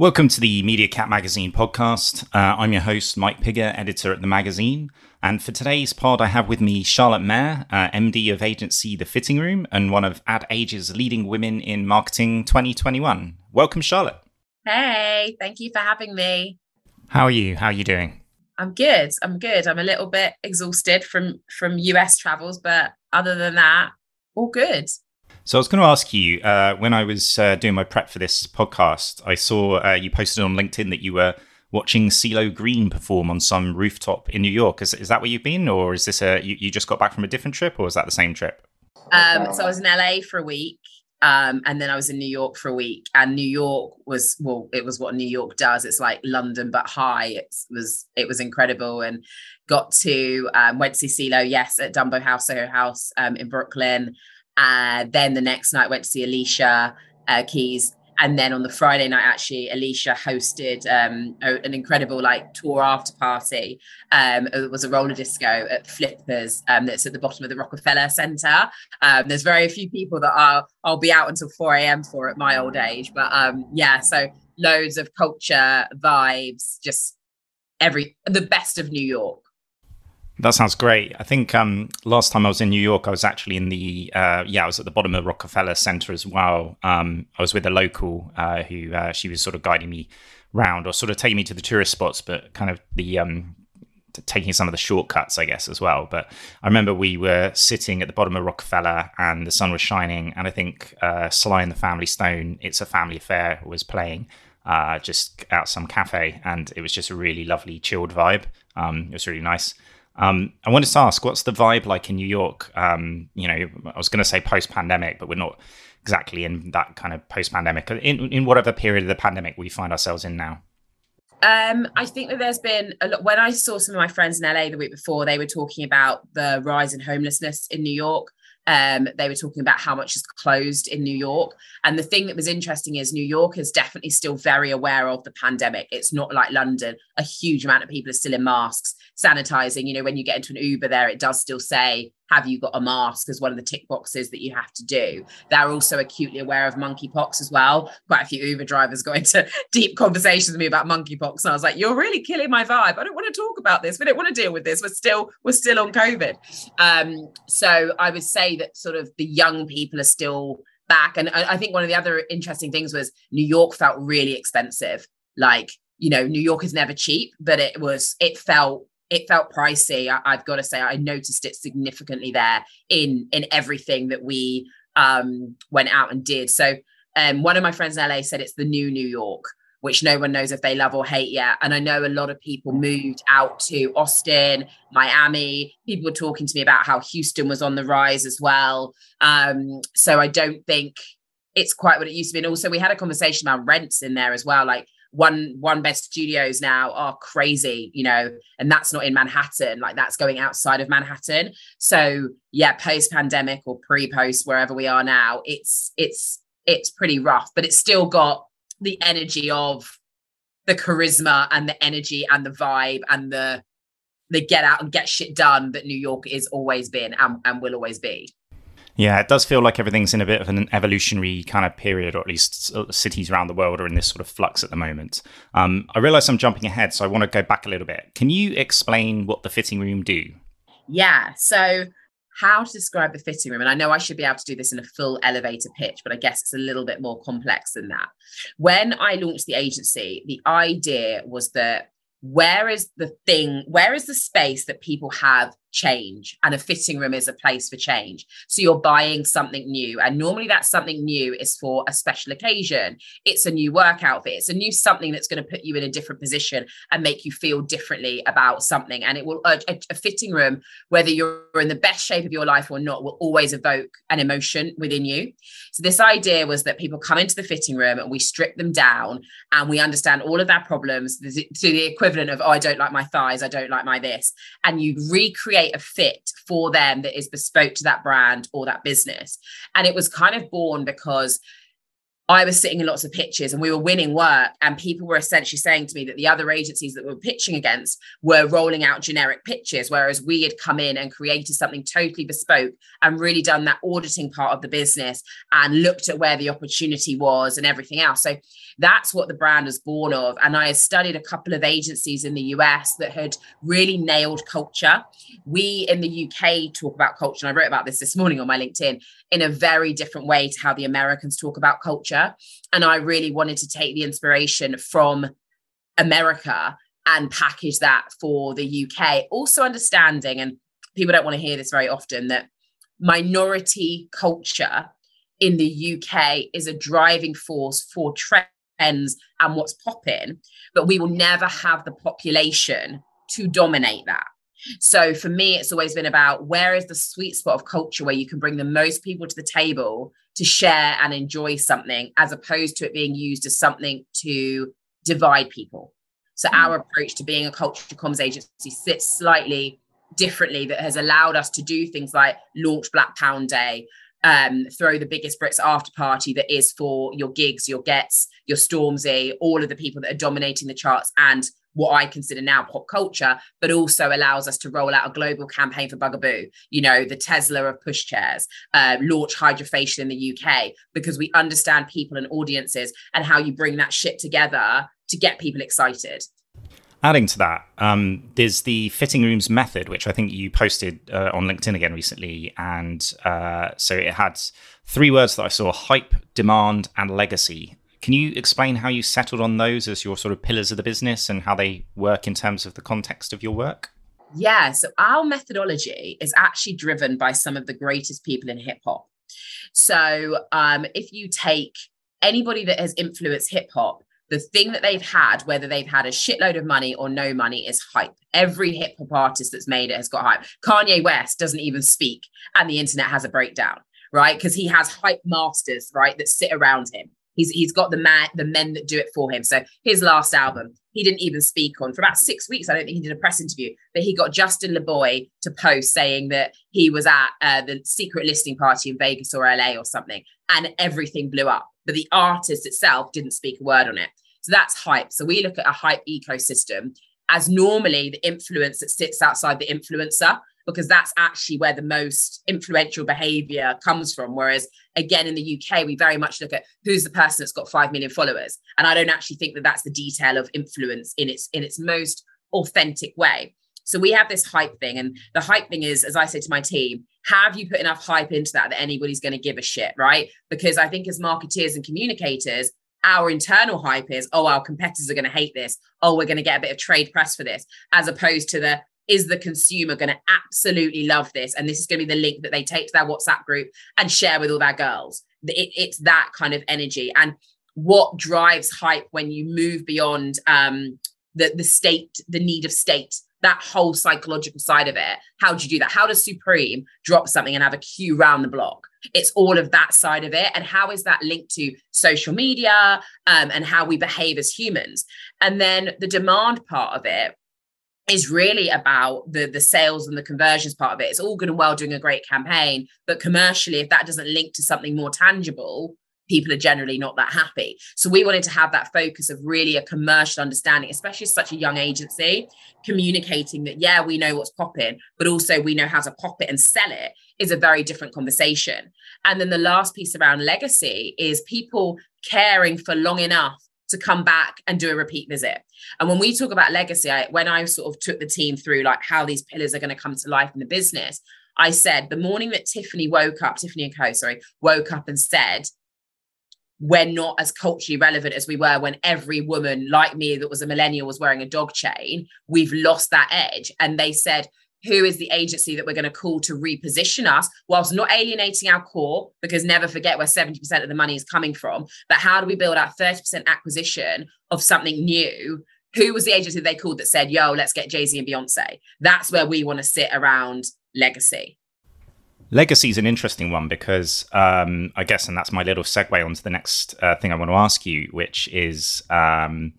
Welcome to the MediaCat Magazine podcast. Uh, I'm your host, Mike Piggott, editor at the magazine. And for today's pod, I have with me Charlotte Mair, uh, MD of agency The Fitting Room and one of Ad Age's leading women in marketing 2021. Welcome, Charlotte. Hey, thank you for having me. How are you? How are you doing? I'm good. I'm good. I'm a little bit exhausted from from US travels, but other than that, all good. So I was going to ask you uh, when I was uh, doing my prep for this podcast, I saw uh, you posted on LinkedIn that you were watching CeeLo Green perform on some rooftop in New York. Is, is that where you've been, or is this a you, you just got back from a different trip, or is that the same trip? Um, so I was in LA for a week, um, and then I was in New York for a week. And New York was well, it was what New York does. It's like London but high. It was it was incredible, and got to um, went to see CeeLo, yes, at Dumbo House, Soho House um, in Brooklyn. Uh, then the next night went to see Alicia uh, Keys. And then on the Friday night, actually, Alicia hosted um, an incredible like tour after party. Um, it was a roller disco at Flippers um, that's at the bottom of the Rockefeller Center. Um, there's very few people that I'll, I'll be out until 4 a.m. for at my old age. But um, yeah, so loads of culture, vibes, just every the best of New York. That sounds great. I think um, last time I was in New York, I was actually in the uh, yeah, I was at the bottom of Rockefeller Center as well. Um, I was with a local uh, who uh, she was sort of guiding me round or sort of taking me to the tourist spots, but kind of the um, taking some of the shortcuts, I guess, as well. But I remember we were sitting at the bottom of Rockefeller and the sun was shining, and I think uh, Sly and the Family Stone, "It's a Family Affair," was playing. Uh, just out some cafe, and it was just a really lovely, chilled vibe. Um, it was really nice. Um, I wanted to ask, what's the vibe like in New York? Um, you know, I was going to say post-pandemic, but we're not exactly in that kind of post-pandemic. In, in whatever period of the pandemic we find ourselves in now. Um, I think that there's been a lot. When I saw some of my friends in LA the week before, they were talking about the rise in homelessness in New York. Um, they were talking about how much is closed in New York. And the thing that was interesting is New York is definitely still very aware of the pandemic. It's not like London. A huge amount of people are still in masks, sanitizing. You know, when you get into an Uber there, it does still say have you got a mask as one of the tick boxes that you have to do. They're also acutely aware of monkeypox as well. Quite a few Uber drivers go into deep conversations with me about monkeypox. And I was like, you're really killing my vibe. I don't want to talk about this. We don't want to deal with this. We're still, we're still on COVID. Um, so I would say that sort of the young people are still back. And I, I think one of the other interesting things was New York felt really expensive. Like, you know, New York is never cheap, but it was, it felt it felt pricey. I, have got to say, I noticed it significantly there in in everything that we um, went out and did. So um, one of my friends in LA said it's the new New York, which no one knows if they love or hate yet. And I know a lot of people moved out to Austin, Miami. People were talking to me about how Houston was on the rise as well. Um, so I don't think it's quite what it used to be. And also, we had a conversation about rents in there as well. Like one one bed studios now are crazy you know and that's not in manhattan like that's going outside of manhattan. So yeah post pandemic or pre post wherever we are now it's it's it's pretty rough but it's still got the energy of the charisma and the energy and the vibe and the the get out and get shit done that new york is always been and, and will always be yeah, it does feel like everything's in a bit of an evolutionary kind of period, or at least cities around the world are in this sort of flux at the moment. Um, I realize I'm jumping ahead, so I want to go back a little bit. Can you explain what the fitting room do? Yeah, so how to describe the fitting room, and I know I should be able to do this in a full elevator pitch, but I guess it's a little bit more complex than that. When I launched the agency, the idea was that where is the thing, where is the space that people have change and a fitting room is a place for change. So you're buying something new and normally that something new is for a special occasion. It's a new work outfit. It's a new something that's going to put you in a different position and make you feel differently about something. And it will a, a fitting room whether you're in the best shape of your life or not will always evoke an emotion within you. So this idea was that people come into the fitting room and we strip them down and we understand all of their problems to the equivalent of oh i don't like my thighs i don't like my this and you recreate create a fit for them that is bespoke to that brand or that business. And it was kind of born because I was sitting in lots of pitches and we were winning work, and people were essentially saying to me that the other agencies that we were pitching against were rolling out generic pitches, whereas we had come in and created something totally bespoke and really done that auditing part of the business and looked at where the opportunity was and everything else. So that's what the brand was born of. And I studied a couple of agencies in the US that had really nailed culture. We in the UK talk about culture, and I wrote about this this morning on my LinkedIn in a very different way to how the Americans talk about culture. And I really wanted to take the inspiration from America and package that for the UK. Also, understanding, and people don't want to hear this very often, that minority culture in the UK is a driving force for trends and what's popping, but we will never have the population to dominate that. So for me, it's always been about where is the sweet spot of culture where you can bring the most people to the table to share and enjoy something, as opposed to it being used as something to divide people. So mm. our approach to being a culture comms agency sits slightly differently that has allowed us to do things like launch Black Pound Day, um, throw the biggest Brits after party that is for your Giggs, your Ghetts, your Stormzy, all of the people that are dominating the charts and what I consider now pop culture, but also allows us to roll out a global campaign for Bugaboo, you know, the Tesla of pushchairs, uh, launch HydraFacial in the UK, because we understand people and audiences and how you bring that shit together to get people excited. Adding to that, um, there's the fitting rooms method, which I think you posted uh, on LinkedIn again recently. And uh, so it had three words that I saw hype, demand, and legacy. Can you explain how you settled on those as your sort of pillars of the business and how they work in terms of the context of your work? Yeah, so our methodology is actually driven by some of the greatest people in hip hop. So um, if you take anybody that has influenced hip hop, the thing that they've had, whether they've had a shitload of money or no money, is hype. Every hip hop artist that's made it has got hype. Kanye West doesn't even speak, and the internet has a breakdown, right? Because he has hype masters, right, that sit around him. He's he's got the man the men that do it for him. So his last album, he didn't even speak on for about six weeks. I don't think he did a press interview, but he got Justin LaBoy to post saying that he was at uh, the secret listing party in Vegas or LA or something, and everything blew up. But the artist itself didn't speak a word on it. So that's hype. So we look at a hype ecosystem as normally the influence that sits outside the influencer because that's actually where the most influential behavior comes from. Whereas, again, in the UK, we very much look at who's the person that's got 5 million followers. And I don't actually think that that's the detail of influence in its, in its most authentic way. So we have this hype thing. And the hype thing is, as I say to my team, have you put enough hype into that that anybody's going to give a shit, right? Because I think as marketeers and communicators, our internal hype is, oh, our competitors are going to hate this. Oh, we're going to get a bit of trade press for this, as opposed to the is the consumer going to absolutely love this? And this is going to be the link that they take to their WhatsApp group and share with all their girls. It, it's that kind of energy. And what drives hype when you move beyond um, the, the state, the need of state, that whole psychological side of it? How do you do that? How does Supreme drop something and have a queue round the block? It's all of that side of it. And how is that linked to social media um, and how we behave as humans? And then the demand part of it is really about the the sales and the conversions part of it. It's all good and well doing a great campaign, but commercially, if that doesn't link to something more tangible, people are generally not that happy. So we wanted to have that focus of really a commercial understanding, especially such a young agency, communicating that yeah, we know what's popping, but also we know how to pop it and sell it is a very different conversation. And then the last piece around legacy is people caring for long enough to come back and do a repeat visit. And when we talk about legacy, I, when I sort of took the team through like how these pillars are going to come to life in the business, I said the morning that Tiffany woke up, Tiffany and Co, sorry, woke up and said, we're not as culturally relevant as we were when every woman like me that was a millennial was wearing a dog chain. We've lost that edge. And they said, who is the agency that we're going to call to reposition us whilst not alienating our core because never forget where 70% of the money is coming from but how do we build our 30% acquisition of something new? Who was the agency they called that said yo let's get jay-z and beyonce. That's where we want to sit around legacy. Legacy is an interesting one because um, i guess and that's my little segue onto the next uh, thing i want to ask you which is um,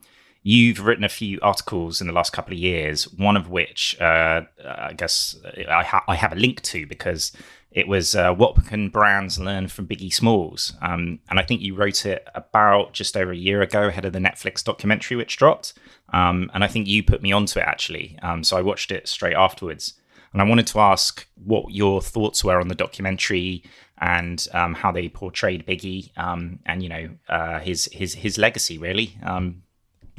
You've written a few articles in the last couple of years, one of which uh, I guess I, ha- I, have a link to because it was uh, what can brands learn from Biggie Smalls, um, and I think you wrote it about just over a year ago, ahead of the Netflix documentary which dropped, um, and I think you put me onto it actually. Um, so I watched it straight afterwards, and I wanted to ask what your thoughts were on the documentary and um, how they portrayed Biggie, um, and you know uh, his his his legacy really. Um,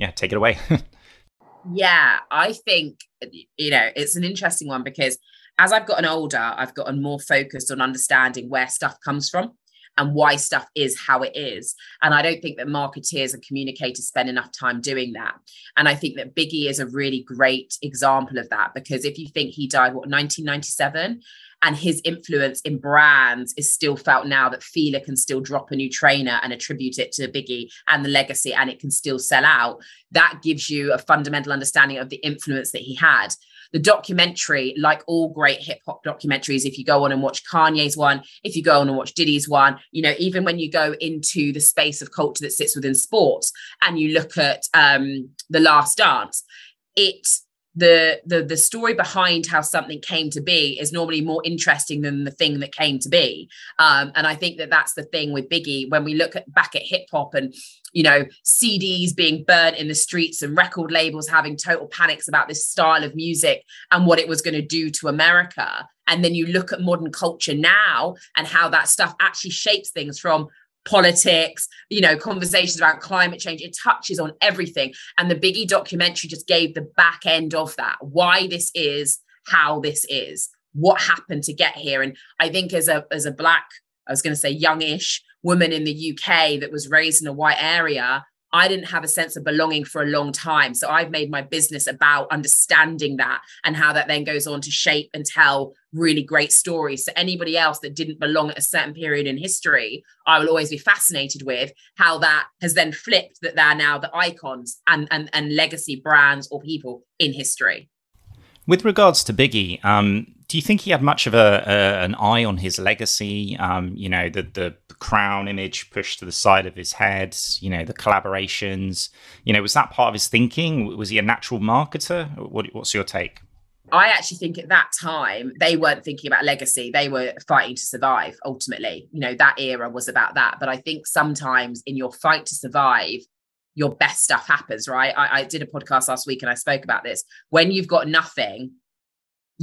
yeah, take it away. yeah, I think you know it's an interesting one because as I've gotten older, I've gotten more focused on understanding where stuff comes from and why stuff is how it is. And I don't think that marketeers and communicators spend enough time doing that. And I think that Biggie is a really great example of that because if you think he died, what, 1997? And his influence in brands is still felt now that Fila can still drop a new trainer and attribute it to Biggie and the legacy, and it can still sell out. That gives you a fundamental understanding of the influence that he had the documentary, like all great hip hop documentaries, if you go on and watch Kanye's one, if you go on and watch Diddy's one, you know, even when you go into the space of culture that sits within sports and you look at um, The Last Dance, it the the the story behind how something came to be is normally more interesting than the thing that came to be. Um, and i think that that's the thing with biggie. When we look at back at hip hop and you know cds being burnt in the streets and record labels having total panics about this style of music and what it was going to do to america. And then you look at modern culture now and how that stuff actually shapes things from politics, you know, conversations about climate change. It touches on everything. And the Biggie documentary just gave the back end of that, why this is how this is, what happened to get here. And I think as a as a black, I was going to say youngish woman in the UK that was raised in a white area, I didn't have a sense of belonging for a long time. So I've made my business about understanding that and how that then goes on to shape and tell really great stories. So anybody else that didn't belong at a certain period in history, I will always be fascinated with how that has then flipped that they're now the icons and and, and legacy brands or people in history. With regards to Biggie, um, do you think he had much of a, a an eye on his legacy? Um, you know, the the crown image pushed to the side of his head. You know, the collaborations. You know, was that part of his thinking? Was he a natural marketer? What, what's your take? I actually think at that time they weren't thinking about legacy. They were fighting to survive ultimately. You know, that era was about that. But I think sometimes in your fight to survive, your best stuff happens, right? I, I did a podcast last week and I spoke about this. When you've got nothing,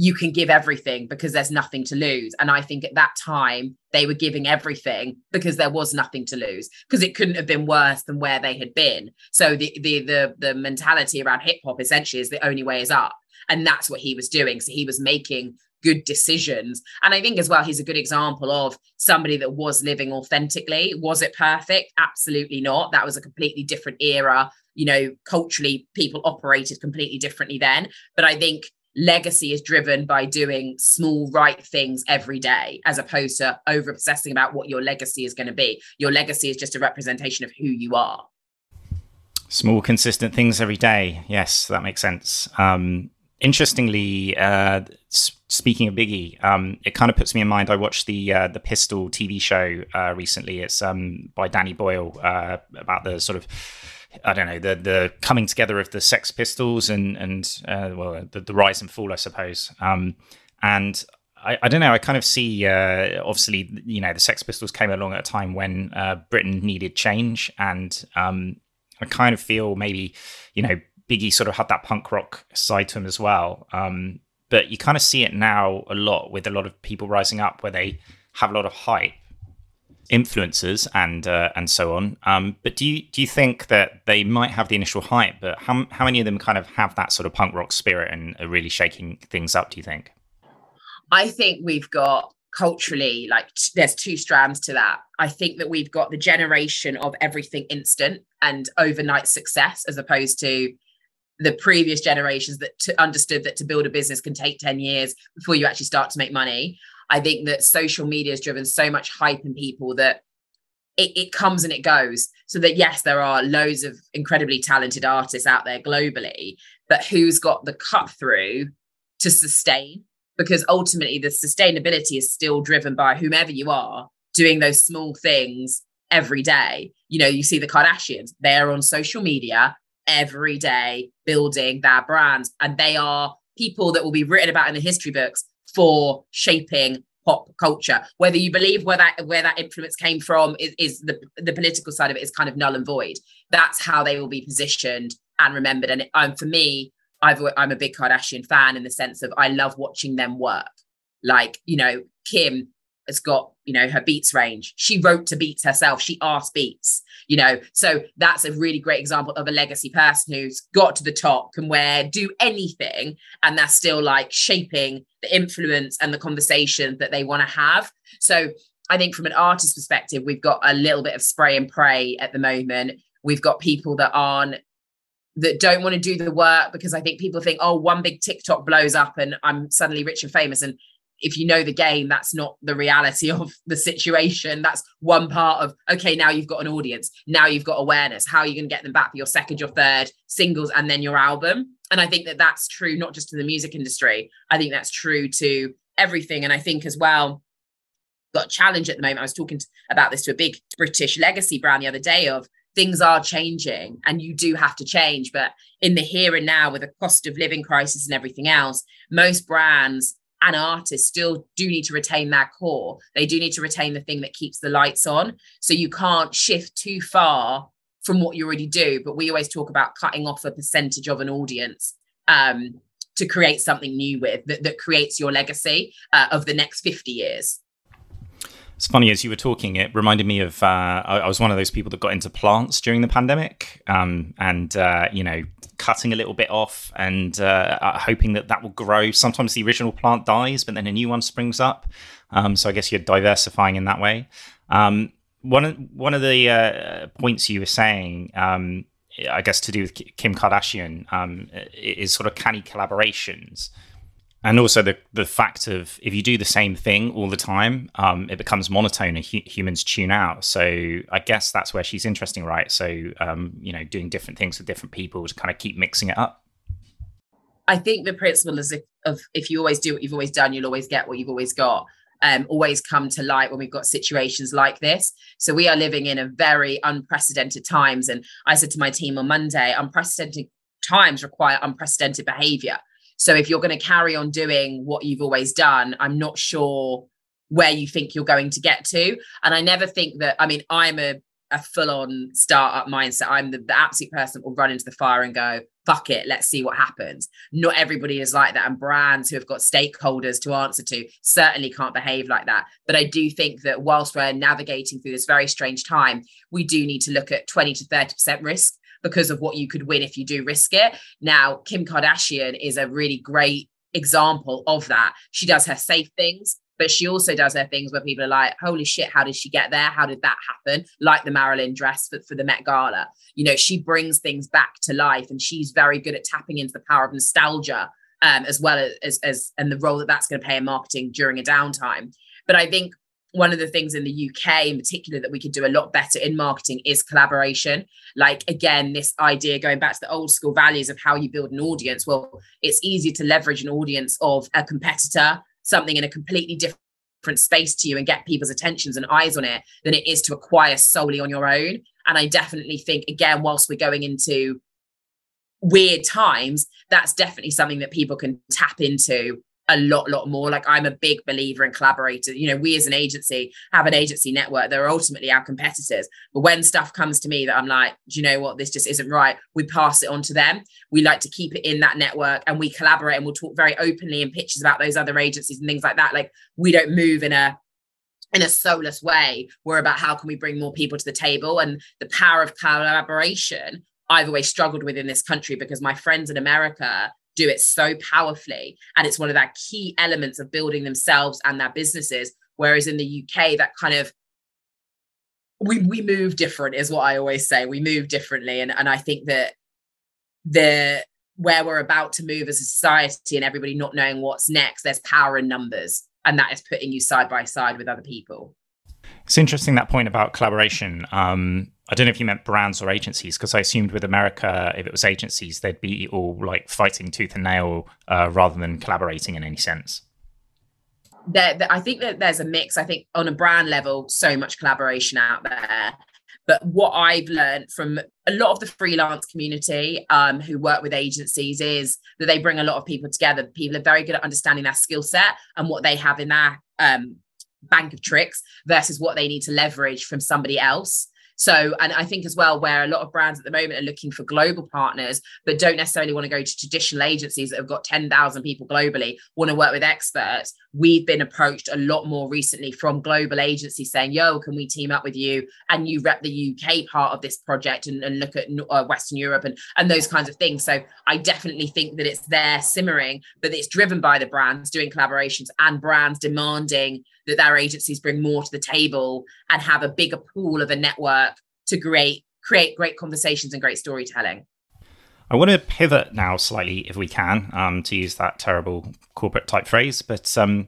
you can give everything because there's nothing to lose. And I think at that time they were giving everything because there was nothing to lose because it couldn't have been worse than where they had been. So the the the the mentality around hip hop essentially is the only way is up. And that's what he was doing. So he was making good decisions. And I think as well, he's a good example of somebody that was living authentically. Was it perfect? Absolutely not. That was a completely different era. You know, culturally, people operated completely differently then. But I think legacy is driven by doing small right things every day as opposed to over obsessing about what your legacy is going to be your legacy is just a representation of who you are small consistent things every day yes that makes sense um interestingly, uh, speaking of Biggie, um, it kind of puts me in mind. I watched the uh, the Pistol TV show uh, recently. It's um, by Danny Boyle uh, about the sort of I don't know the the coming together of the Sex Pistols and and uh, well the, the, rise and fall, I suppose. Um, and I, I, don't know. I kind of see, uh, obviously, you know, the Sex Pistols came along at a time when Britain needed change, and um, I kind of feel maybe, you know, Biggie sort of had that punk rock side to him as well. Um, but you kind of see it now a lot with a lot of people rising up where they have a lot of hype, influencers, and uh, and so on. Um, but do you do you think that they might have the initial hype, but how how many of them kind of have that sort of punk rock spirit and are really shaking things up? Do you think? I think we've got culturally like t- there's two strands to that i think that we've got the generation of everything instant and overnight success as opposed to the previous generations that t- understood that to build a business can take 10 years before you actually start to make money. I think that social media has driven so much hype in people that it, it comes and it goes. So that yes, there are loads of incredibly talented artists out there globally, but who's got the cut through to sustain? Because ultimately, the sustainability is still driven by whomever you are doing those small things every day. You know, you see the Kardashians, they're on social media every day building their brands. And they are people that will be written about in the history books for shaping pop culture. Whether you believe where that where that influence came from is, is the the political side of it is kind of null and void. That's how they will be positioned and remembered. And for me, I've, I'm a big Kardashian fan in the sense of I love watching them work. Like you know, Kim has got you know her beats range. She wrote to beats herself. She asked beats you know. So that's a really great example of a legacy person who's got to the top can wear do anything and they're still like shaping the influence and the conversation that they want to have. So i think from an artist perspective we've got a little bit of spray and pray at the moment. We've got people that aren't that don't want to do the work because I think people think, oh, one big TikTok blows up and I'm suddenly rich and famous. And if you know the game, that's not the reality of the situation. That's one part of, okay, now you've got an audience. Now you've got awareness. How are you going to get them back for your second, your third singles, and then your album? And I think that that's true, not just to the music industry. I think that's true to everything. And I think as well, got a challenge at the moment. I was talking to, about this to a big British legacy brand the other day of things are changing and you do have to change. But in the here and now, with a cost of living crisis and everything else, most brands and artists still do need to retain their core. They do need to retain the thing that keeps the lights on. So you can't shift too far from what you already do. But we always talk about cutting off a percentage of an audience um, to create something new with that, that creates your legacy uh, of the next 50 years. It's funny as you were talking, it reminded me of uh, I, was one of those people that got into plants during the pandemic, um, and uh, you know, cutting a little bit off and uh, uh, hoping that that will grow. Sometimes the original plant dies, but then a new one springs up. Um, so I guess you're diversifying in that way. Um, one one of the uh, points you were saying, um, I guess, to do with Kim Kardashian, um, is sort of canny collaborations and also the the fact of if you do the same thing all the time, um, it becomes monotone and hu- humans tune out. So I guess that's where she's interesting, right? So um, you know, doing different things with different people to kind of keep mixing it up. I think the principle is if, of if you always do what you've always done, you'll always get what you've always got. Um, always come to light when we've got situations like this. So we are living in a very unprecedented times. And I said to my team on Monday, unprecedented times require unprecedented behavior. So if you're going to carry on doing what you've always done, I'm not sure where you think you're going to get to. And I never think that, I mean, I'm a, a full on startup mindset. I'm the, the absolute person that will run into the fire and go, fuck it, let's see what happens. Not everybody is like that. And brands who have got stakeholders to answer to certainly can't behave like that. But I do think that whilst we're navigating through this very strange time, we do need to look at 20 to 30% risk because of what you could win if you do risk it. Now, Kim Kardashian is a really great example of that. She does her safe things, but she also does her things where people are like, holy shit, how did she get there? How did that happen? Like the Marilyn dress for, for the Met Gala. You know, she brings things back to life and she's very good at tapping into the power of nostalgia um, as well as, as, and the role that that's going to play in marketing during a downtime. But I think one of the things in the UK in particular that we could do a lot better in marketing is collaboration. Like, again, this idea going back to the old school values of how you build an audience. Well, it's easier to leverage an audience of a competitor, something in a completely different space to you and get people's attentions and eyes on it than it is to acquire solely on your own. And I definitely think, again, whilst we're going into weird times, that's definitely something that people can tap into a lot, lot more. Like I'm a big believer in collaborators. You know, we as an agency have an agency network. They're ultimately our competitors. But when stuff comes to me that I'm like, do you know what, this just isn't right, we pass it on to them. We like to keep it in that network and we collaborate and we'll talk very openly in pitches about those other agencies and things like that. Like we don't move in a in a soulless way. We're about how can we bring more people to the table and the power of collaboration. I've always struggled with in this country because my friends in America do it so powerfully. And it's one of their key elements of building themselves and their businesses. Whereas in the UK, that kind of we we move different is what I always say. We move differently. And, and I think that the where we're about to move as a society and everybody not knowing what's next, there's power in numbers. And that is putting you side by side with other people. It's interesting that point about collaboration. Um, I don't know if you meant brands or agencies, because I assumed with America, if it was agencies, they'd be all like fighting tooth and nail uh, rather than collaborating in any sense. There, I think that there's a mix. I think on a brand level, so much collaboration out there. But what I've learned from a lot of the freelance community um, who work with agencies is that they bring a lot of people together. People are very good at understanding their skill set and what they have in their um, bank of tricks versus what they need to leverage from somebody else. So, and I think as well, where a lot of brands at the moment are looking for global partners, but don't necessarily want to go to traditional agencies that have got 10,000 people globally, want to work with experts. We've been approached a lot more recently from global agencies saying, yo, can we team up with you? And you rep the UK part of this project and, and look at uh, Western Europe and, and those kinds of things. So I definitely think that it's there simmering, but it's driven by the brands doing collaborations and brands demanding that their agencies bring more to the table and have a bigger pool of a network to create create great conversations and great storytelling. I want to pivot now slightly, if we can, um, to use that terrible corporate type phrase. But um,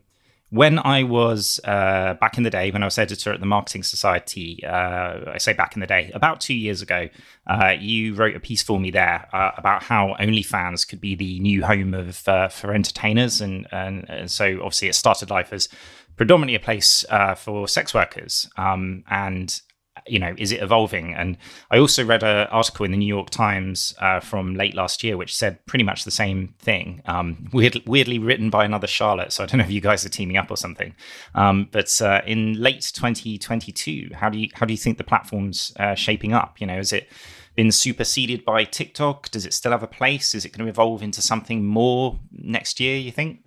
when I was uh, back in the day, when I was editor at the Marketing Society, uh, I say back in the day, about two years ago, uh, you wrote a piece for me there uh, about how OnlyFans could be the new home of uh, for entertainers, and, and, and so obviously it started life as predominantly a place uh, for sex workers. Um, and you know, is it evolving? And I also read an article in the New York Times uh, from late last year, which said pretty much the same thing. Um, weird, weirdly written by another Charlotte, so I don't know if you guys are teaming up or something. Um, but uh, in late 2022, how do you how do you think the platform's uh, shaping up? You know, is it been superseded by TikTok? Does it still have a place? Is it going to evolve into something more next year? You think?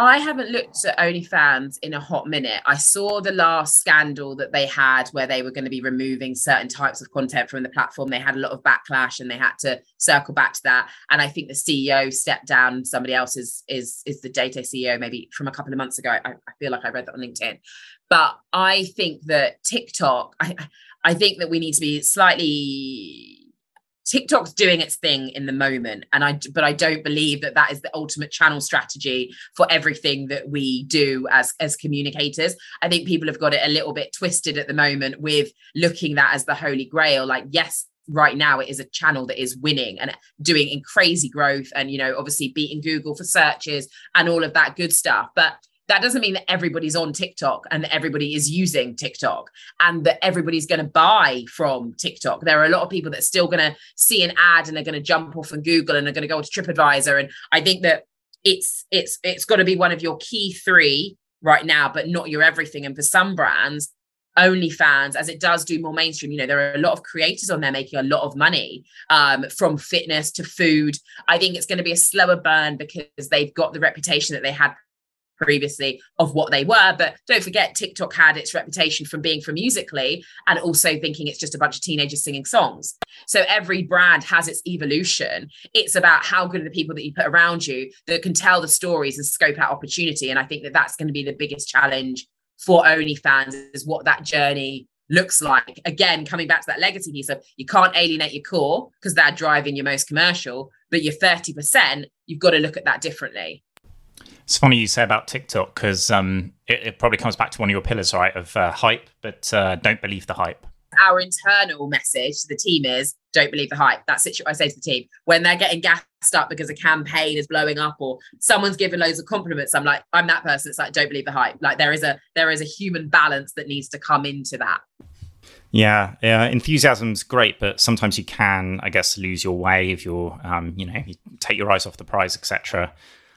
I haven't looked at OnlyFans in a hot minute. I saw the last scandal that they had where they were going to be removing certain types of content from the platform. They had a lot of backlash and they had to circle back to that. And I think the CEO stepped down. Somebody else is is is the data CEO, maybe from a couple of months ago. I, I feel like I read that on LinkedIn. But I think that TikTok, I I think that we need to be slightly TikTok's doing its thing in the moment, and I but I don't believe that that is the ultimate channel strategy for everything that we do as as communicators. I think people have got it a little bit twisted at the moment with looking that as the holy grail. Like, yes, right now it is a channel that is winning and doing in crazy growth, and you know, obviously beating Google for searches and all of that good stuff, but that doesn't mean that everybody's on TikTok and that everybody is using TikTok and that everybody's going to buy from TikTok. There are a lot of people that are still going to see an ad and they're going to jump off and Google and they're going to go to TripAdvisor. And I think that it's it's it's got to be one of your key three right now, but not your everything. And for some brands, OnlyFans, as it does do more mainstream, you know, there are a lot of creators on there making a lot of money um, from fitness to food. I think it's going to be a slower burn because they've got the reputation that they had previously of what they were. But don't forget, TikTok had its reputation from being for Musical.ly and also thinking it's just a bunch of teenagers singing songs. So every brand has its evolution. It's about how good are the people that you put around you that can tell the stories and scope out opportunity. And I think that that's going to be the biggest challenge for OnlyFans is what that journey looks like. Again, coming back to that legacy piece of you can't alienate your core because they're driving your most commercial, but your 30%, you've got to look at that differently. It's funny you say about TikTok because um, it, it, probably comes back to one of your pillars, right, of uh, hype, but uh, don't believe the hype. Our internal message to the team is don't believe the hype. That's it. I say to the team when they're getting gassed up because a campaign is blowing up or someone's giving loads of compliments. I'm like, I'm that person. It's like, don't believe the hype. Like there is a there is a human balance that needs to come into that. Yeah, yeah, enthusiasm's great, but sometimes you can, I guess, lose your way if you're, um, you know, you take your eyes off the prize, etc.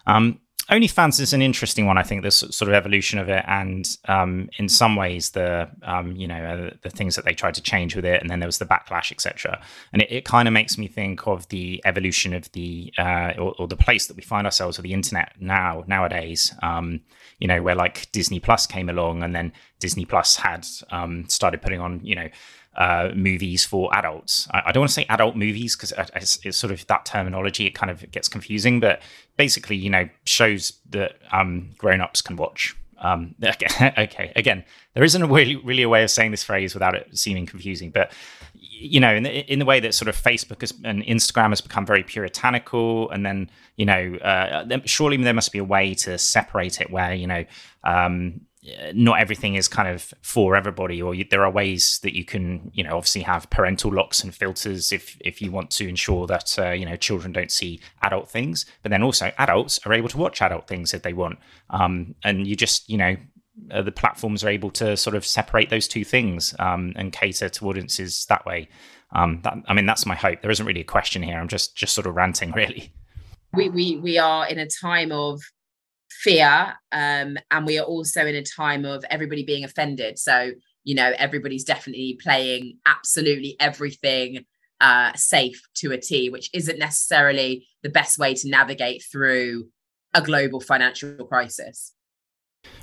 Um, OnlyFans is an interesting one. I think this sort of evolution of it, and um, in some ways the um, you know uh, the things that they tried to change with it, and then there was the backlash, etc. And it, it kind of makes me think of the evolution of the uh, or, or, the place that we find ourselves with the internet now nowadays. Um, you know, where like Disney Plus came along, and then Disney Plus had um, started putting on you know uh, movies for adults. I, I, don't want to say adult movies because it's, it's, sort of that terminology. It kind of gets confusing, but basically, you know, shows that um, grown-ups can watch. Um, okay, okay, again, there isn't a really, really a way of saying this phrase without it seeming confusing, but you know, in the, in the way that sort of Facebook has, and Instagram has become very puritanical, and then you know, uh, surely there must be a way to separate it where you know, um, not everything is kind of for everybody or you, there are ways that you can you know obviously have parental locks and filters if if you want to ensure that uh, you know children don't see adult things but then also adults are able to watch adult things if they want um, and you just you know uh, the platforms are able to sort of separate those two things um, and cater to audiences that way. Um, that, I mean, that's my hope. There isn't really a question here. I'm just just sort of ranting, really. We we we are in a time of fear, um, and we are also in a time of everybody being offended. So you know, everybody's definitely playing absolutely everything uh, safe to a T, which isn't necessarily the best way to navigate through a global financial crisis.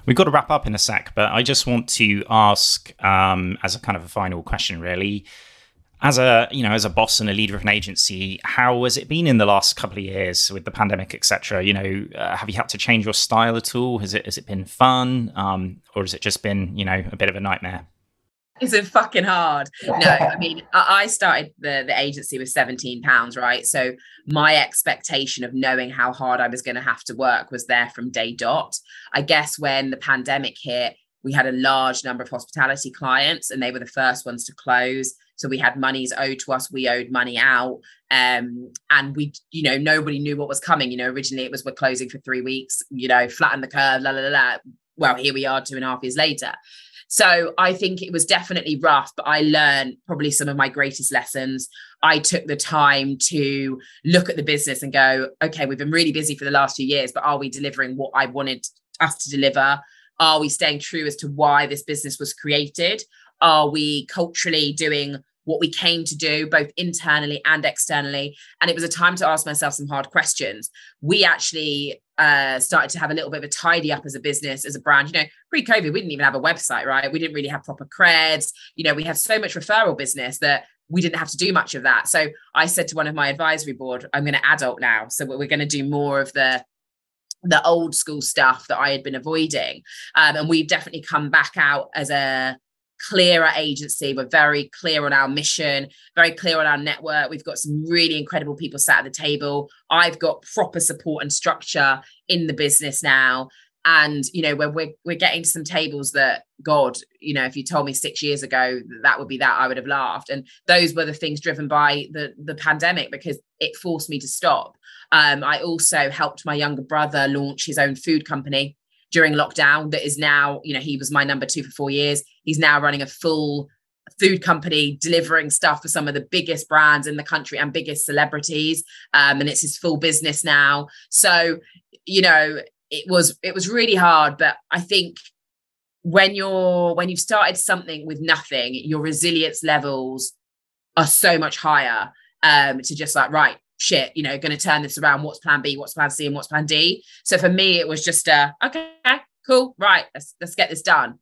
We've got to wrap up in a sec, but I just want to ask, um, as a kind of a final question, really, as a you know as a boss and a leader of an agency, how has it been in the last couple of years with the pandemic, etc.? You know, uh, have you had to change your style at all? Has it has it been fun, um, or has it just been you know a bit of a nightmare? Is it fucking hard? No, I mean, I started the, the agency with 17 pounds, right? So my expectation of knowing how hard I was going to have to work was there from day dot. I guess when the pandemic hit, we had a large number of hospitality clients and they were the first ones to close. So we had monies owed to us, we owed money out. Um, and we, you know, nobody knew what was coming. You know, originally it was we're closing for three weeks, you know, flatten the curve, la la la. la. Well, here we are two and a half years later. So I think it was definitely rough, but I learned probably some of my greatest lessons. I took the time to look at the business and go, okay, we've been really busy for the last few years, but are we delivering what I wanted us to deliver? Are we staying true as to why this business was created? Are we culturally doing what we came to do, both internally and externally. And it was a time to ask myself some hard questions. We actually uh, started to have a little bit of a tidy up as a business, as a brand. You know, pre COVID, we didn't even have a website, right? We didn't really have proper creds. You know, we had so much referral business that we didn't have to do much of that. So I said to one of my advisory board, I'm going to adult now. So we're going to do more of the the old school stuff that I had been avoiding. Um, and we've definitely come back out as a clearer agency. We're very clear on our mission, very clear on our network. We've got some really incredible people sat at the table. I've got proper support and structure in the business now. And you know, when we're we're getting to some tables that God, you know, if you told me six years ago that, that would be that, I would have laughed. And those were the things driven by the the pandemic because it forced me to stop. Um, I also helped my younger brother launch his own food company during lockdown that is now, you know, he was my number two for four years. He's now running a full food company delivering stuff for some of the biggest brands in the country and biggest celebrities um, and it's his full business now so you know it was it was really hard but i think when you're when you've started something with nothing your resilience levels are so much higher um, to just like right shit, you know, going to turn this around. What's plan B? What's plan C? And what's plan D? So for me, it was just a, okay, cool, right, let's, let's get this done.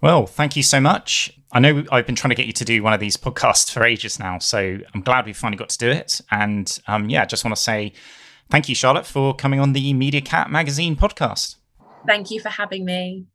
Well, thank you so much. I know I've been trying to get you to do one of these podcasts for ages now, so I'm glad we finally got to do it. And um, yeah, just want to say thank you, Charlotte, for coming on the MediaCat Magazine podcast. Thank you for having me.